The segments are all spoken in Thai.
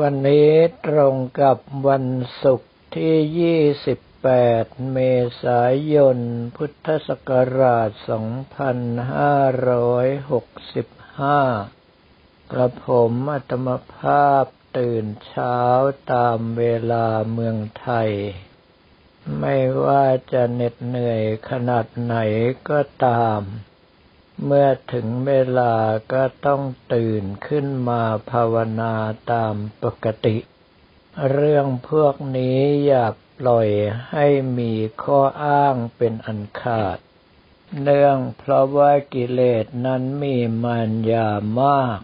วันนี้ตรงกับวันศุกร์ที่ 28 เมษายน พุทธศักราช 2565 กระผมอัตมภาพตื่นเช้าตามเวลาเมืองไทย ไม่ว่าจะเหน็ดเหนื่อยขนาดไหนก็ตาม เมื่อถึงเวลาก็ต้องตื่นขึ้นมาภาวนาตามปกติ เรื่องพวกนี้อย่าปล่อยให้มีข้ออ้างเป็นอันขาด เนื่องเพราะว่ากิเลสนั้นมีมันยามาก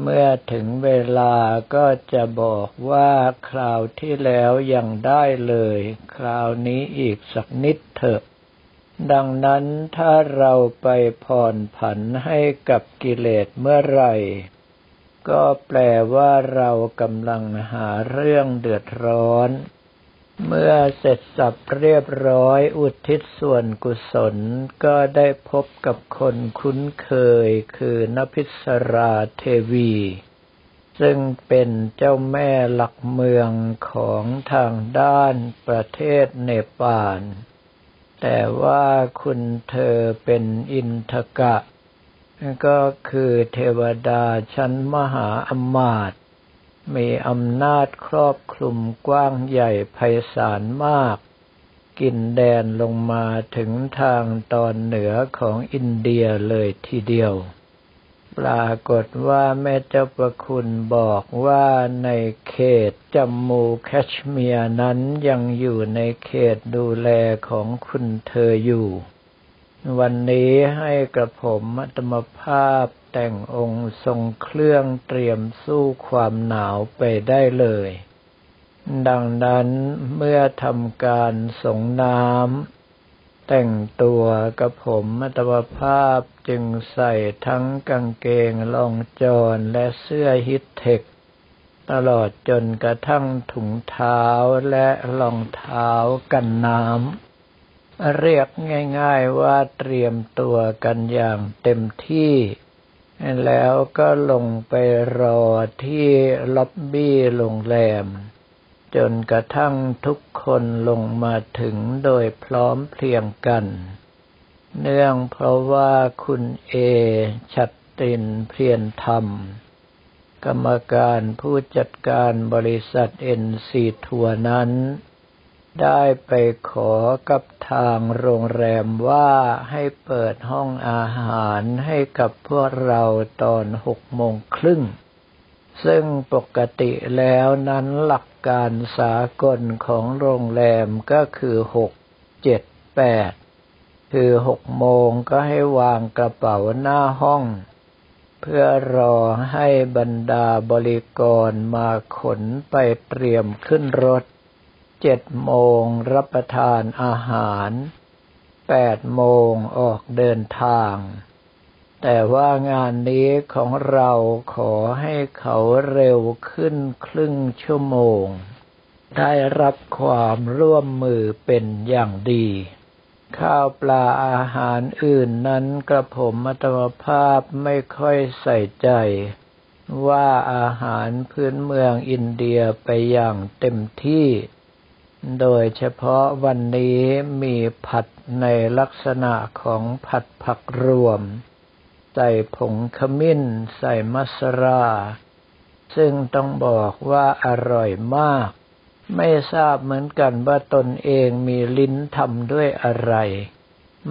เมื่อถึงเวลาก็จะบอกว่าคราวที่แล้วยังได้เลย คราวนี้อีกสักนิดเถอะ ดังนั้นถ้าเราไปผ่อนผันให้กับกิเลสเมื่อไหร่ ก็แปลว่าเรากำลังหาเรื่องเดือดร้อน เมื่อเสร็จสับเรียบร้อยอุทิศส่วนกุศลก็ได้พบกับคนคุ้นเคยคือนพิศราเทวี ซึ่งเป็นเจ้าแม่หลักเมืองของทางด้านประเทศเนปาล แต่ว่าคุณเธอเป็นอินทกะ ก็คือเทวดาชั้นมหาอมาตย์มีอำนาจครอบคลุมกว้างใหญ่ไพศาลมาก กินแดนลงมาถึงทางตอนเหนือของอินเดียเลยทีเดียว ปรากฏว่าแม่เจ้าประคุณบอกว่าในเขตจมมูแคชเมียร์นั้นยังอยู่ในเขตดูแลของคุณเธออยู่ วันนี้ให้กระผมอัตมภาพแต่งองค์ทรงเครื่องเตรียมสู้ความหนาวไปได้เลย ดังนั้นเมื่อทำการสงน้ำ แต่งตัวกับผมมัตวภาพจึงใส่ทั้งกางเกงลองจอนและเสื้อฮิตเทค ตลอดจนกระทั่งถุงเท้าและรองเท้ากันน้ำ เรียกง่ายๆว่าเตรียมตัวกันอย่างเต็มที่ แล้วก็ลงไปรอที่ล็อบบี้โรงแรม จนกระทั่งทุกคนลงมาถึงโดยพร้อมเพรียงกัน เนื่องเพราะว่าคุณเอ ชัดตินเพียรธรรม กรรมการผู้จัดการบริษัทเอ็นซีทัวร์นั้น ได้ไปขอกับทางโรงแรมว่าให้เปิดห้องอาหารให้กับพวกเราตอนหกโมงครึ่งซึ่งปกติแล้วนั้นหลัก การสากลของโรงแรมก็คือหกเจ็ดแปดคือหกโมงก็ให้วางกระเป๋าหน้าห้อง เพื่อรอให้บรรดาบริกรมาขนไปเตรียมขึ้นรถเจ็ดโมงรับประทานอาหารแปดโมงออกเดินทาง แต่ว่างานนี้ของเราขอให้เขาเร็วขึ้นครึ่งชั่วโมง ได้รับความร่วมมือเป็นอย่างดี ข้าวปลาอาหารอื่นนั้นกระผมมัตมภาพไม่ค่อยใส่ใจ ว่าอาหารพื้นเมืองอินเดียไปอย่างเต็มที่ โดยเฉพาะวันนี้มีผัดในลักษณะของผัดผักรวม ใส่ผงขมิ้น ใส่มัสรา ซึ่งต้องบอกว่าอร่อยมาก ไม่ทราบเหมือนกันว่าตนเองมีลิ้นทำด้วยอะไร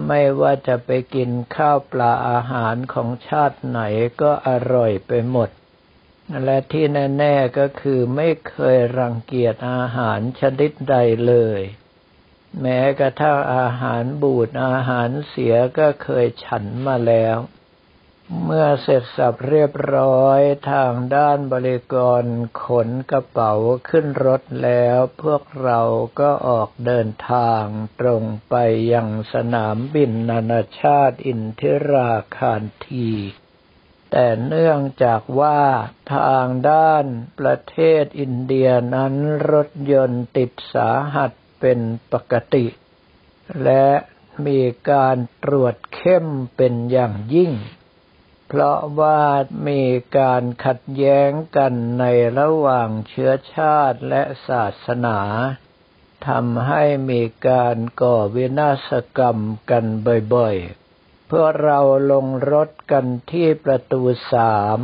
ไม่ว่าจะไปกินข้าวปลาอาหารของชาติไหนก็อร่อยไปหมด และที่แน่ ๆก็คือไม่เคยรังเกียจอาหารชนิดใดเลยแม้กระทั่งอาหารบูดอาหารเสียก็เคยฉันมาแล้ว เมื่อเสร็จสับเรียบร้อยทางด้านบริกรขนกระเป๋าขึ้นรถแล้ว พวกเราก็ออกเดินทางตรงไปยังสนามบินนานาชาติอินทิราคารที แต่เนื่องจากว่าทางด้านประเทศอินเดียนั้นรถยนต์ติดสาหัสเป็นปกติ และมีการตรวจเข้มเป็นอย่างยิ่ง เพราะว่ามีการขัดแย้งกันในระหว่างเชื้อชาติและศาสนาทำให้มีการก่อวินาศกรรมกันบ่อยๆ เพื่อเราลงรถกันที่ประตูสาม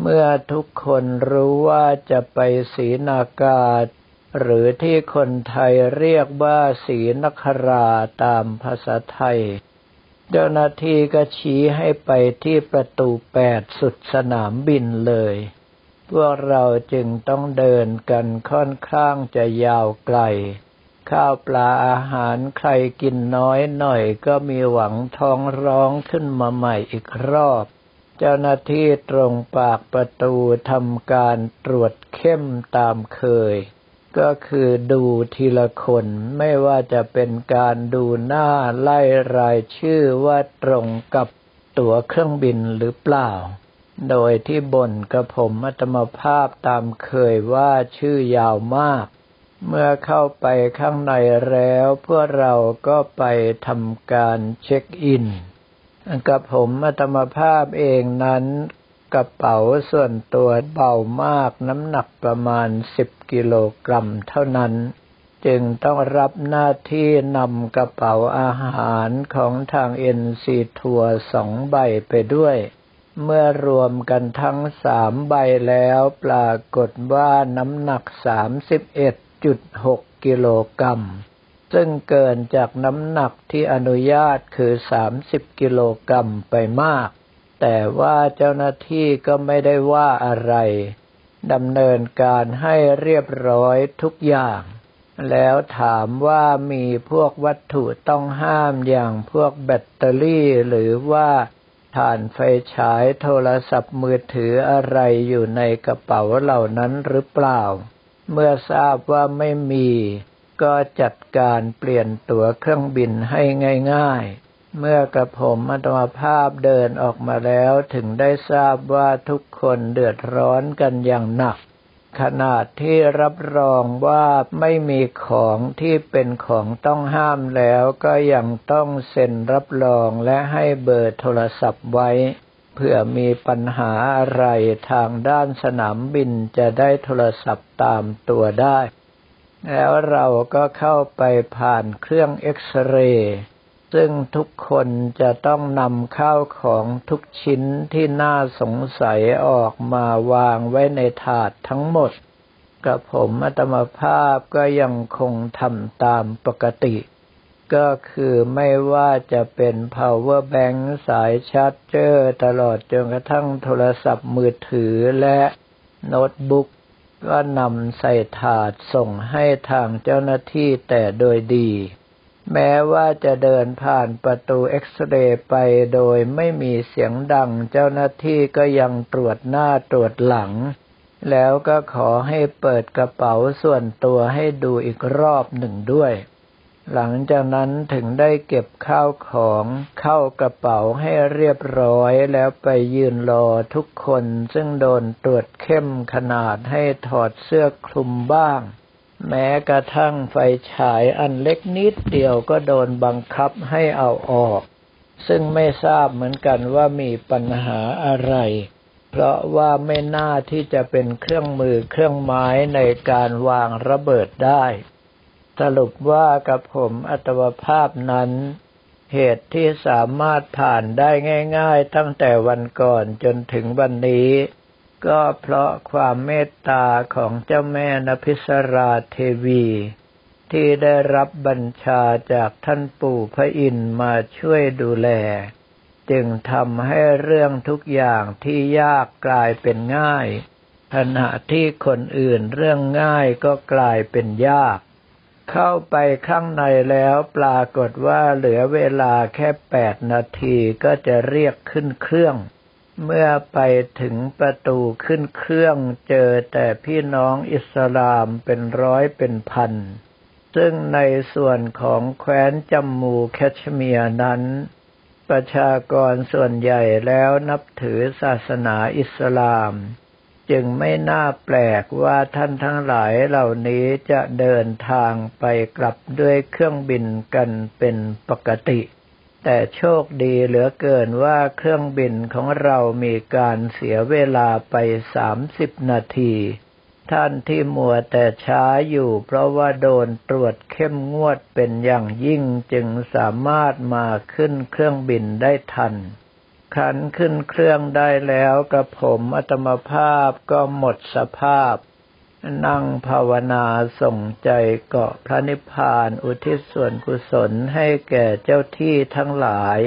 เมื่อทุกคนรู้ว่าจะไปศรีนากาศ หรือที่คนไทยเรียกว่าศรีนคราตามภาษาไทย เจ้าหน้าที่ก็ชี้ให้ไปที่ประตูแปดสุดสนามบินเลย พวกเราจึงต้องเดินกันค่อนข้างจะยาวไกล ข้าวปลาอาหารใครกินน้อยหน่อยก็มีหวังท้องร้องขึ้นมาใหม่อีกรอบ เจ้าหน้าที่ตรงปากประตูทำการตรวจเข้มตามเคย ก็คือดูทีละคนไม่ว่าจะเป็นการดูหน้าไล่รายชื่อว่าตรงกับตั๋วเครื่องบินหรือเปล่า โดยที่บนกระผมอัตมภาพตามเคยว่าชื่อยาวมาก เมื่อเข้าไปข้างในแล้วพวกเราก็ไปทำการเช็คอินกับผมอัตมภาพเองนั้นกระเป๋าส่วนตัวเบามากน้ำหนักประมาณ10 กิโลกรัมเท่านั้น จึงต้องรับหน้าที่นำกระเป๋าอาหารของทางเอ็นซีทัวร์สองใบไปด้วย เมื่อรวมกันทั้งสามใบแล้วปรากฏว่าน้ำหนัก 31.6 กิโลกรัมซึ่งเกินจากน้ำหนักที่อนุญาตคือ 30 กิโลกรัมไปมาก แต่ว่าเจ้าหน้าที่ก็ไม่ได้ว่าอะไร ดำเนินการให้เรียบร้อยทุกอย่าง แล้วถามว่ามีพวกวัตถุต้องห้ามอย่างพวกแบตเตอรี่หรือว่าถ่านไฟฉายโทรศัพท์มือถืออะไรอยู่ในกระเป๋าเหล่านั้นหรือเปล่า เมื่อทราบว่าไม่มี ก็จัดการเปลี่ยนตั๋วเครื่องบินให้ง่าย ๆ เมื่อกระผมอัตมาภาพเดินออกมาแล้วถึงได้ทราบว่าทุกคนเดือดร้อนกันอย่างหนัก ขนาดที่รับรองว่าไม่มีของที่เป็นของต้องห้ามแล้วก็ยังต้องเซ็นรับรองและให้เบอร์โทรศัพท์ไว้เผื่อมีปัญหาอะไรทางด้านสนามบินจะได้โทรศัพท์ตามตัวได้ แล้วเราก็เข้าไปผ่านเครื่องเอ็กซเรย์ ซึ่งทุกคนจะต้องนำข้าวของทุกชิ้นที่น่าสงสัยออกมาวางไว้ในถาดทั้งหมดกับผมอัตมภาพก็ยังคงทำตามปกติ ก็คือไม่ว่าจะเป็น power bank สายชาร์จเจอร์ตลอดจนกระทั่งโทรศัพท์มือถือและโน้ตบุ๊กก็นำใส่ถาดส่งให้ทางเจ้าหน้าที่แต่โดยดี แม้ว่าจะเดินผ่านประตูเอ็กซเรย์ไปโดยไม่มีเสียงดัง เจ้าหน้าที่ก็ยังตรวจหน้าตรวจหลัง แล้วก็ขอให้เปิดกระเป๋าส่วนตัวให้ดูอีกรอบหนึ่งด้วย หลังจากนั้นถึงได้เก็บข้าวของเข้ากระเป๋าให้เรียบร้อยแล้วไปยืนรอทุกคนซึ่งโดนตรวจเข้มขนาดให้ถอดเสื้อคลุมบ้าง แม้กระทั่งไฟฉายอันเล็กนิดเดียวก็โดนบังคับให้เอาออก ซึ่งไม่ทราบเหมือนกันว่ามีปัญหาอะไร เพราะว่าไม่น่าที่จะเป็นเครื่องมือเครื่องไม้ในการวางระเบิดได้ สรุปว่ากับผมอัตวภาพนั้น เหตุที่สามารถผ่านได้ง่าย ๆ ตั้งแต่วันก่อนจนถึงวันนี้ ก็เพราะความเมตตาของเจ้าแม่นพิศราเทวี ที่ได้รับบัญชาจากท่านปู่พระอินมาช่วยดูแล จึงทำให้เรื่องทุกอย่างที่ยากกลายเป็นง่ายขณะที่คนอื่นเรื่องง่ายก็กลายเป็นยาก เข้าไปข้างในแล้วปรากฏว่าเหลือเวลาแค่แปดนาทีก็จะเรียกขึ้นเครื่อง เมื่อไปถึงประตูขึ้นเครื่องเจอแต่พี่น้องอิสลามเป็นร้อยเป็นพัน ซึ่งในส่วนของแคว้นจัมมูแคชเมียร์นั้น ประชากรส่วนใหญ่แล้วนับถือศาสนาอิสลาม จึงไม่น่าแปลกว่าท่านทั้งหลายเหล่านี้จะเดินทางไปกลับด้วยเครื่องบินกันเป็นปกติ แต่โชคดีเหลือเกินว่าเครื่องบินของเรามีการเสียเวลาไปสามสิบนาที ท่านที่มัวแต่ช้าอยู่เพราะว่าโดนตรวจเข้มงวดเป็นอย่างยิ่งจึงสามารถมาขึ้นเครื่องบินได้ทันขันขึ้นเครื่องได้แล้วกระผมอัตมภาพก็หมดสภาพ นั่งภาวนาส่งใจเกาะพระนิพพานอุทิศส่วนกุศลให้แก่เจ้าที่ทั้งหลาย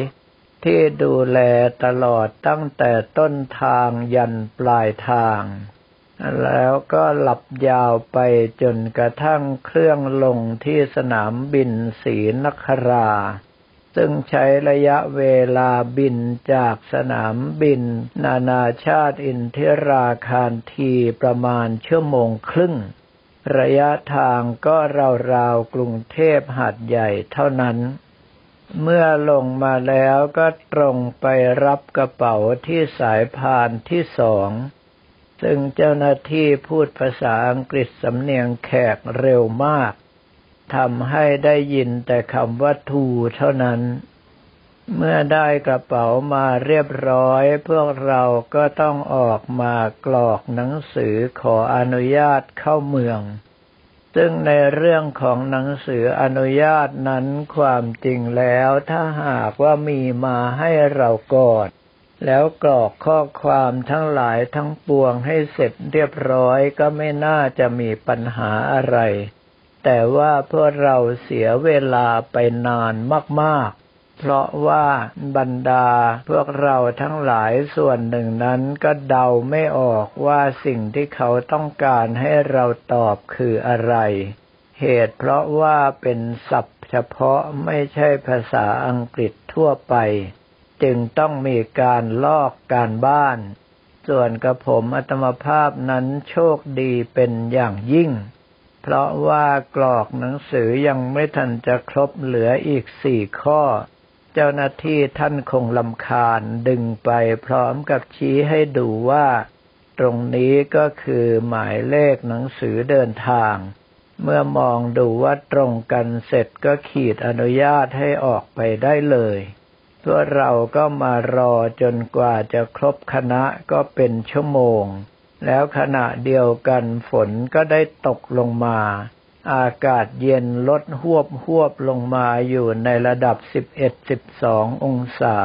ที่ดูแลตลอดตั้งแต่ต้นทางยันปลายทาง แล้วก็หลับยาวไปจนกระทั่งเครื่องลงที่สนามบินศรีนครา ซึ่งใช้ระยะเวลาบินจากสนามบิน นานาชาติอินทิราคารทีประมาณชั่วโมงครึ่ง ระยะทางก็ราวๆกรุงเทพหาดใหญ่เท่านั้น เมื่อลงมาแล้วก็ตรงไปรับกระเป๋าที่สายพานที่สองซึ่งเจ้าหน้าที่พูดภาษาอังกฤษสำเนียงแขกเร็วมาก ทำให้ได้ยินแต่คำว่าทูเท่านั้น เมื่อได้กระเป๋ามาเรียบร้อย พวกเราก็ต้องออกมากรอกหนังสือขออนุญาตเข้าเมือง ซึ่งในเรื่องของหนังสืออนุญาตนั้นความจริงแล้วถ้าหากว่ามีมาให้เราก่อนแล้วกรอกข้อความทั้งหลายทั้งปวงให้เสร็จเรียบร้อยก็ไม่น่าจะมีปัญหาอะไร แต่ว่าพวกเราเสียเวลาไปนานมาก ๆเพราะว่าบรรดาพวกเราทั้งหลายส่วนหนึ่งนั้นก็เดาไม่ออกว่าสิ่งที่เขาต้องการให้เราตอบคืออะไร เหตุเพราะว่าเป็นศัพท์เฉพาะไม่ใช่ภาษาอังกฤษทั่วไป จึงต้องมีการลอกการบ้าน ส่วนกระผมอัตมภาพนั้นโชคดีเป็นอย่างยิ่ง เพราะว่ากรอกหนังสือยังไม่ทันจะครบเหลืออีกสี่ข้อ เจ้าหน้าที่ท่านคงลำคาญดึงไปพร้อมกับชี้ให้ดูว่า ตรงนี้ก็คือหมายเลขหนังสือเดินทาง เมื่อมองดูว่าตรงกันเสร็จก็ขีดอนุญาตให้ออกไปได้เลยพวเราก็มารอจนกว่าจะครบคณะก็เป็นชั่วโมง แล้วขณะเดียวกันฝนก็ได้ตกลงมา อากาศเย็นลดหวบหวบลงมาอยู่ในระดับ 11-12 องศา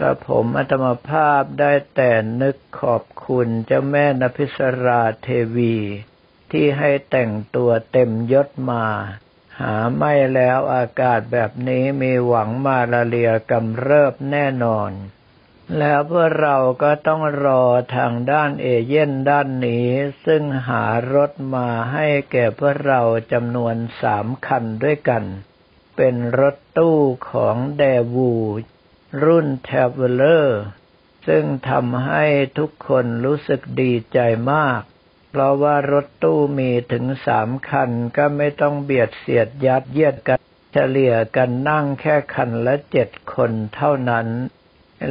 ก็ผมอัตมภาพได้แต่นึกขอบคุณเจ้าแม่นภิสราเทวี ที่ให้แต่งตัวเต็มยศมา หาไม่แล้วอากาศแบบนี้มีหวังมาลาเรียกำเริบแน่นอน แล้วพวกเราก็ต้องรอทางด้านเอเย่นด้านนี้ ซึ่งหารถมาให้แก่พวกเราจำนวนสามคันด้วยกัน เป็นรถตู้ของเดวู รุ่นแทเวลเลอร์ ซึ่งทำให้ทุกคนรู้สึกดีใจมาก เพราะว่ารถตู้มีถึงสามคันก็ไม่ต้องเบียดเสียดยัดเยียดกัน เฉลี่ยกันนั่งแค่คันละเจ็ดคนเท่านั้น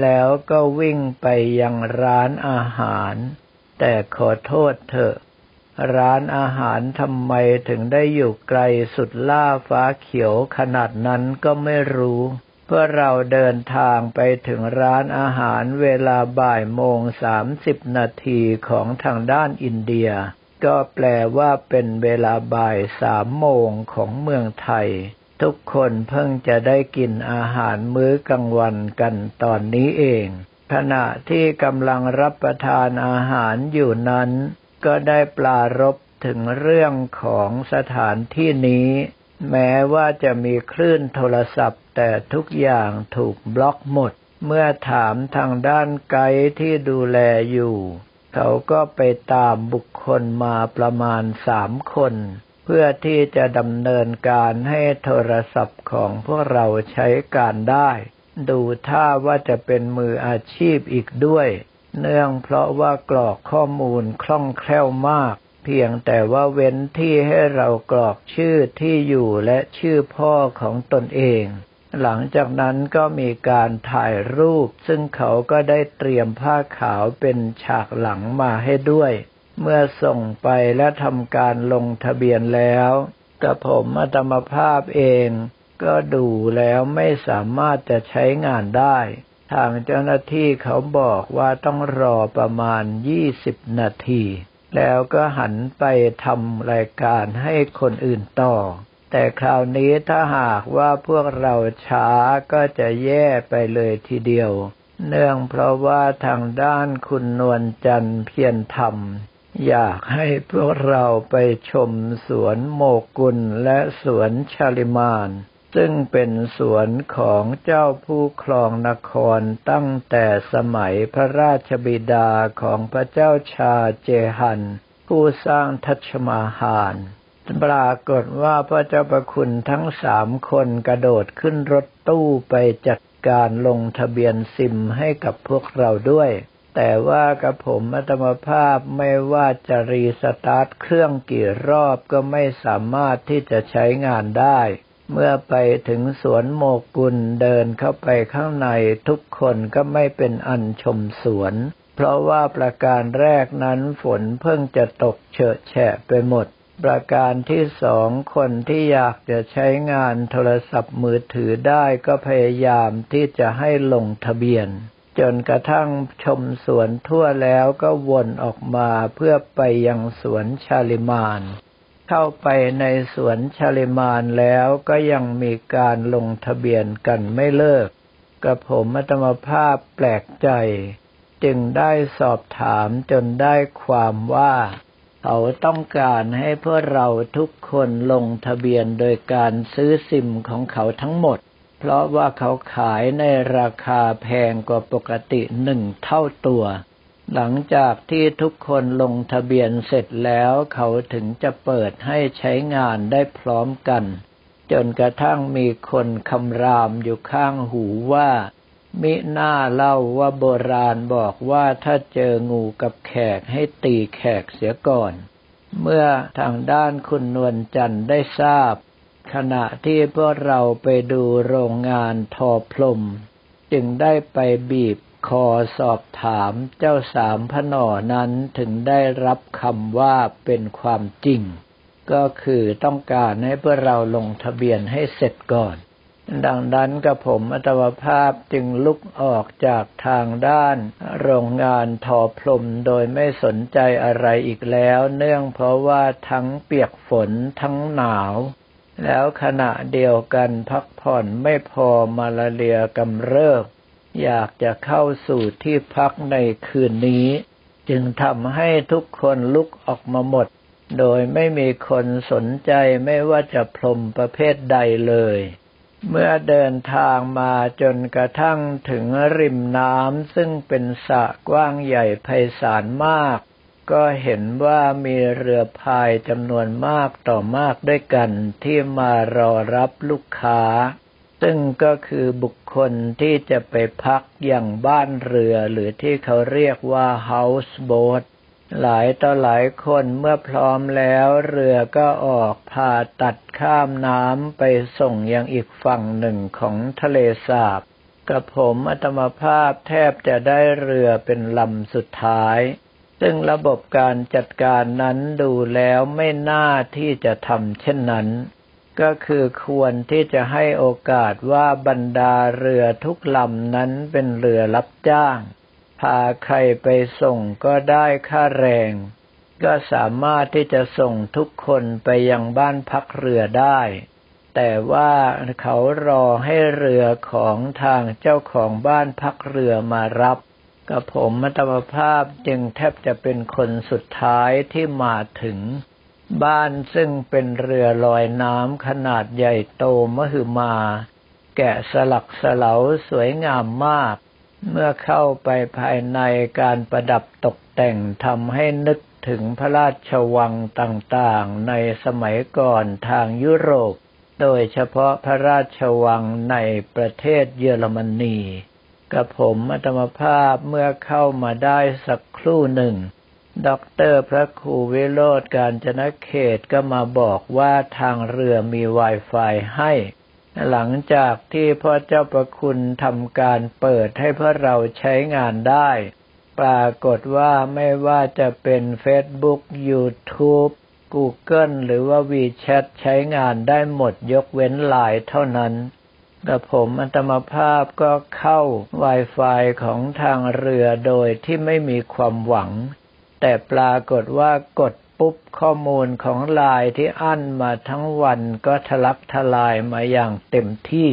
แล้วก็วิ่งไปยังร้านอาหาร แต่ขอโทษเถอะ ร้านอาหารทำไมถึงได้อยู่ไกลสุดล่าฟ้าเขียวขนาดนั้นก็ไม่รู้เพื่อเราเดินทางไปถึงร้านอาหารเวลาบ่ายโมงสามสิบนาทีของทางด้านอินเดีย ก็แปลว่าเป็นเวลาบ่ายสามโมงของเมืองไทย ทุกคนเพิ่งจะได้กินอาหารมื้อกลางวันกันตอนนี้เอง ขณะที่กำลังรับประทานอาหารอยู่นั้น ก็ได้ปลารบถึงเรื่องของสถานที่นี้ แม้ว่าจะมีคลื่นโทรศัพท์ แต่ทุกอย่างถูกบล็อกหมด เมื่อถามทางด้านไกด์ที่ดูแลอยู่ เขาก็ไปตามบุคคลมาประมาณสามคน เพื่อที่จะดำเนินการให้โทรศัพท์ของพวกเราใช้การได้ ดูท่าว่าจะเป็นมืออาชีพอีกด้วย เนื่องเพราะว่ากรอกข้อมูลคล่องแคล่วมาก เพียงแต่ว่าเว้นที่ให้เรากรอกชื่อที่อยู่และชื่อพ่อของตนเอง หลังจากนั้นก็มีการถ่ายรูป ซึ่งเขาก็ได้เตรียมผ้าขาวเป็นฉากหลังมาให้ด้วย เมื่อส่งไปและทำการลงทะเบียนแล้วกระผมอัตมภาพเองก็ดูแล้วไม่สามารถจะใช้งานได้ ทางเจ้าหน้าที่เขาบอกว่าต้องรอประมาณ 20 นาที แล้วก็หันไปทำรายการให้คนอื่นต่อ แต่คราวนี้ถ้าหากว่าพวกเราช้าก็จะแย่ไปเลยทีเดียว เนื่องเพราะว่าทางด้านคุณนวลจันทร์เพียรธรรม อยากให้พวกเราไปชมสวนโมกุลและสวนชาลิมานซึ่งเป็นสวนของเจ้าผู้ครองนครตั้งแต่สมัยพระราชบิดาของพระเจ้าชาเจฮัน ผู้สร้างทัชมาฮานปรากฏว่าพระเจ้าประคุณทั้งสามคนกระโดดขึ้นรถตู้ไปจัดการลงทะเบียนซิมให้กับพวกเราด้วย แต่ว่ากับผมอัตมภาพไม่ว่าจะรีสตาร์ทเครื่องกี่รอบก็ไม่สามารถที่จะใช้งานได้ เมื่อไปถึงสวนโมกุลเดินเข้าไปข้างในทุกคนก็ไม่เป็นอันชมสวน เพราะว่าประการแรกนั้นฝนเพิ่งจะตกเฉอะแฉะไปหมด ประการที่สองคนที่อยากจะใช้งานโทรศัพท์มือถือได้ก็พยายามที่จะให้ลงทะเบียน จนกระทั่งชมสวนทั่วแล้วก็วนออกมาเพื่อไปยังสวนชาลิมาน เข้าไปในสวนชาลิมานแล้วก็ยังมีการลงทะเบียนกันไม่เลิก กระผมมัตมภาพแปลกใจ จึงได้สอบถามจนได้ความว่า เขาต้องการให้พวกเราทุกคนลงทะเบียนโดยการซื้อซิมของเขาทั้งหมด เพราะว่าเขาขายในราคาแพงกว่าปกติหนึ่งเท่าตัว หลังจากที่ทุกคนลงทะเบียนเสร็จแล้วเขาถึงจะเปิดให้ใช้งานได้พร้อมกัน จนกระทั่งมีคนคำรามอยู่ข้างหูว่า มิหน้าเล่าว่าโบราณบอกว่าถ้าเจองูกับแขกให้ตีแขกเสียก่อน เมื่อทางด้านคุณนวลจันทร์ได้ทราบ ขณะที่พวกเราไปดูโรงงานทอพลม จึงได้ไปบีบคอสอบถามเจ้าสามพนอนั้นถึงได้รับคำว่าเป็นความจริง ก็คือต้องการให้พวกเราลงทะเบียนให้เสร็จก่อน ดังนั้นกับผมอัตวภาพจึงลุกออกจากทางด้านโรงงานทอพลมโดยไม่สนใจอะไรอีกแล้ว เนื่องเพราะว่าทั้งเปียกฝนทั้งหนาว แล้วขณะเดียวกันพักผ่อนไม่พอมาลาเรียกำเริบอยากจะเข้าสู่ที่พักในคืนนี้ จึงทำให้ทุกคนลุกออกมาหมด โดยไม่มีคนสนใจไม่ว่าจะพรมประเภทใดเลย เมื่อเดินทางมาจนกระทั่งถึงริมน้ำซึ่งเป็นสระกว้างใหญ่ไพศาลมาก ก็เห็นว่ามีเรือพายจำนวนมากต่อมากด้วยกันที่มารอรับลูกค้า ซึ่งก็คือบุคคลที่จะไปพักอย่างบ้านเรือหรือที่เขาเรียกว่า house boat หลายต่อหลายคนเมื่อพร้อมแล้วเรือก็ออกพาตัดข้ามน้ำไปส่งยังอีกฝั่งหนึ่งของทะเลสาบกับผมอัตมภาพแทบจะได้เรือเป็นลำสุดท้าย ซึ่งระบบการจัดการนั้นดูแล้วไม่น่าที่จะทำเช่นนั้น ก็คือควรที่จะให้โอกาสว่าบรรดาเรือทุกลำนั้นเป็นเรือรับจ้าง พาใครไปส่งก็ได้ค่าแรง ก็สามารถที่จะส่งทุกคนไปยังบ้านพักเรือได้แต่ว่าเขารอให้เรือของทางเจ้าของบ้านพักเรือมารับ กับผมมัตมภาพจึงแทบจะเป็นคนสุดท้ายที่มาถึง บ้านซึ่งเป็นเรือลอยน้ำขนาดใหญ่โตมหึมา แกะสลักสลาสวยงามมาก เมื่อเข้าไปภายในการประดับตกแต่งทำให้นึกถึงพระราชวังต่างๆ ในสมัยก่อนทางยุโรป โดยเฉพาะพระราชวังในประเทศเยอรมนี กับผมอัตมภาพเมื่อเข้ามาได้สักครู่หนึ่งด็อกเตอร์พระครูวิโรจน์กาญจนเขตก็มาบอกว่าทางเรือมี Wi-Fi ให้ หลังจากที่พ่อเจ้าประคุณทำการเปิดให้พวกเราใช้งานได้ ปรากฏว่าไม่ว่าจะเป็น Facebook YouTube Google หรือว่า WeChat ใช้งานได้หมดยกเว้นไลน์เท่านั้น กระผมอาตมภาพก็เข้า Wi-Fi ของทางเรือโดยที่ไม่มีความหวัง แต่ปรากฏว่ากดปุ๊บข้อมูลของลน์ที่อั้นมาทั้งวันก็ทะลักทลายมาอย่างเต็มที่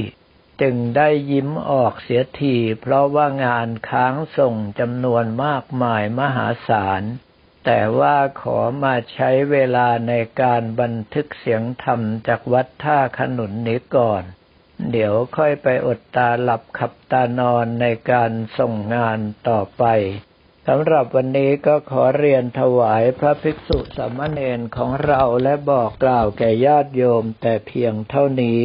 จึงได้ยิ้มออกเสียทีเพราะว่างานค้างส่งจำนวนมากมายมหาศาล แต่ว่าขอมาใช้เวลาในการบันทึกเสียงธรรมจากวัดท่าขนุนนี้ก่อน เดี๋ยวค่อยไปอดตาหลับขับตานอนในการส่งงานต่อไปสำหรับวันนี้ก็ขอเรียนถวายพระภิกษุสามเณรของเราและบอกกล่าวแก่ญาติโยมแต่เพียงเท่านี้